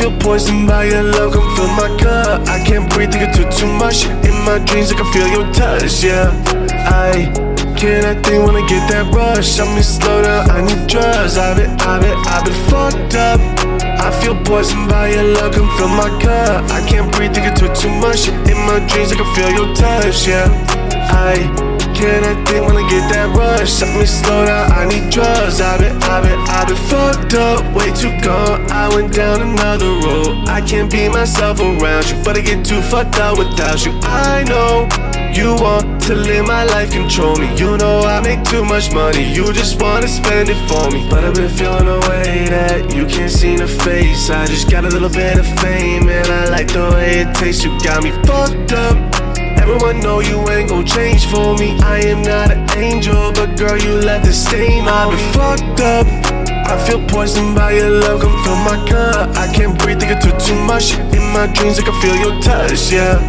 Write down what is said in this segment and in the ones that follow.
feel poisoned by your love, come fill my cup. I can't breathe, think I took too much. In my dreams, I can feel your touch, yeah. I can't I think when I get that rush. I mean, slow down, I need drugs. I've been, I've been, I've been fucked up. I feel poisoned by your love, come fill my cup. I can't breathe, think I took too much. In my dreams, I can feel your touch, yeah. I can I think when I get that rush? Let me slow down, I need drugs. I've been, I've been, I've been fucked up, way too gone. I went down another road. I can't be myself around you, but I get too fucked up without you. I know you want to live my life, control me. You know I make too much money, you just wanna spend it for me. But I've been feeling a way that you can't see the face. I just got a little bit of fame, and I like the way it tastes. You got me fucked up. Everyone know you ain't gon' change for me. I am not an angel, but girl, you left a stain. I've been fucked up. I feel poisoned by your love, come fill my cup. I can't breathe, think I took too much. In my dreams, I can feel your touch, yeah.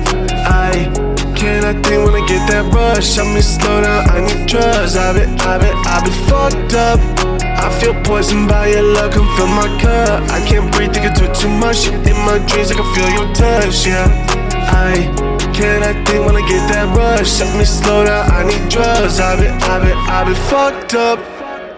I can't I think when I get that rush. I mean, slow down, I need drugs. I've been, I've been, I've been fucked up. I feel poisoned by your love, come fill my cup. I can't breathe, think I took too much. In my dreams, I can feel your touch, yeah. I can I think when I get that rush? Let me slow down, I need drugs. I've been, I've been, I've been fucked up.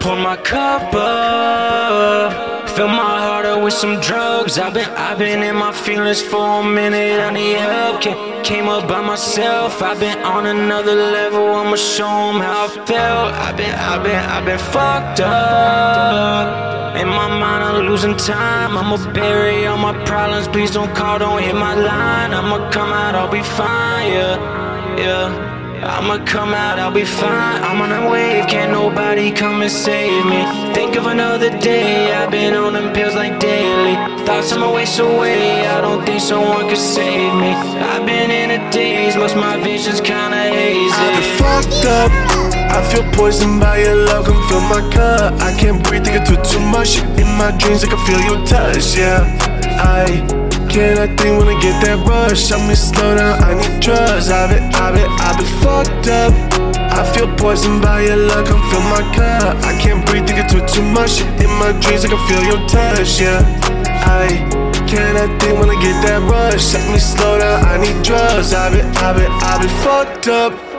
Pour my cup up. Fill my heart up with some drugs. I've been, I've been in my feelings for a minute. I need help. Came, came up by myself. I've been on another level. I'ma show 'em how I felt. I've been, I've been, I've been fucked up. In my mind, I'm losing time. I'ma bury all my problems. Please don't call, don't hit my line. I'ma come out, I'll be fine. Yeah, yeah. I'ma come out, I'll be fine. I'm on a wave, can't nobody come and save me. Think of another day, I've been on them pills like daily. Thoughts I'ma waste away, I don't think someone could save me. I've been in a daze, most my vision's kinda hazy. I've fucked up. I feel poisoned by your love, come fill my cup. I can't breathe, think I took too much. In my dreams, I can feel your touch, yeah. I can I think when I get that rush? I mean, slow down, I need drugs. I've been, I've been, I've been fucked up. I feel poisoned by your love, come fill my cup. I can't breathe, think I took too much. In my dreams, I can feel your touch, yeah. I can I think when I get that rush? Let me slow down, I need drugs. I've been, I've been, I've been fucked up.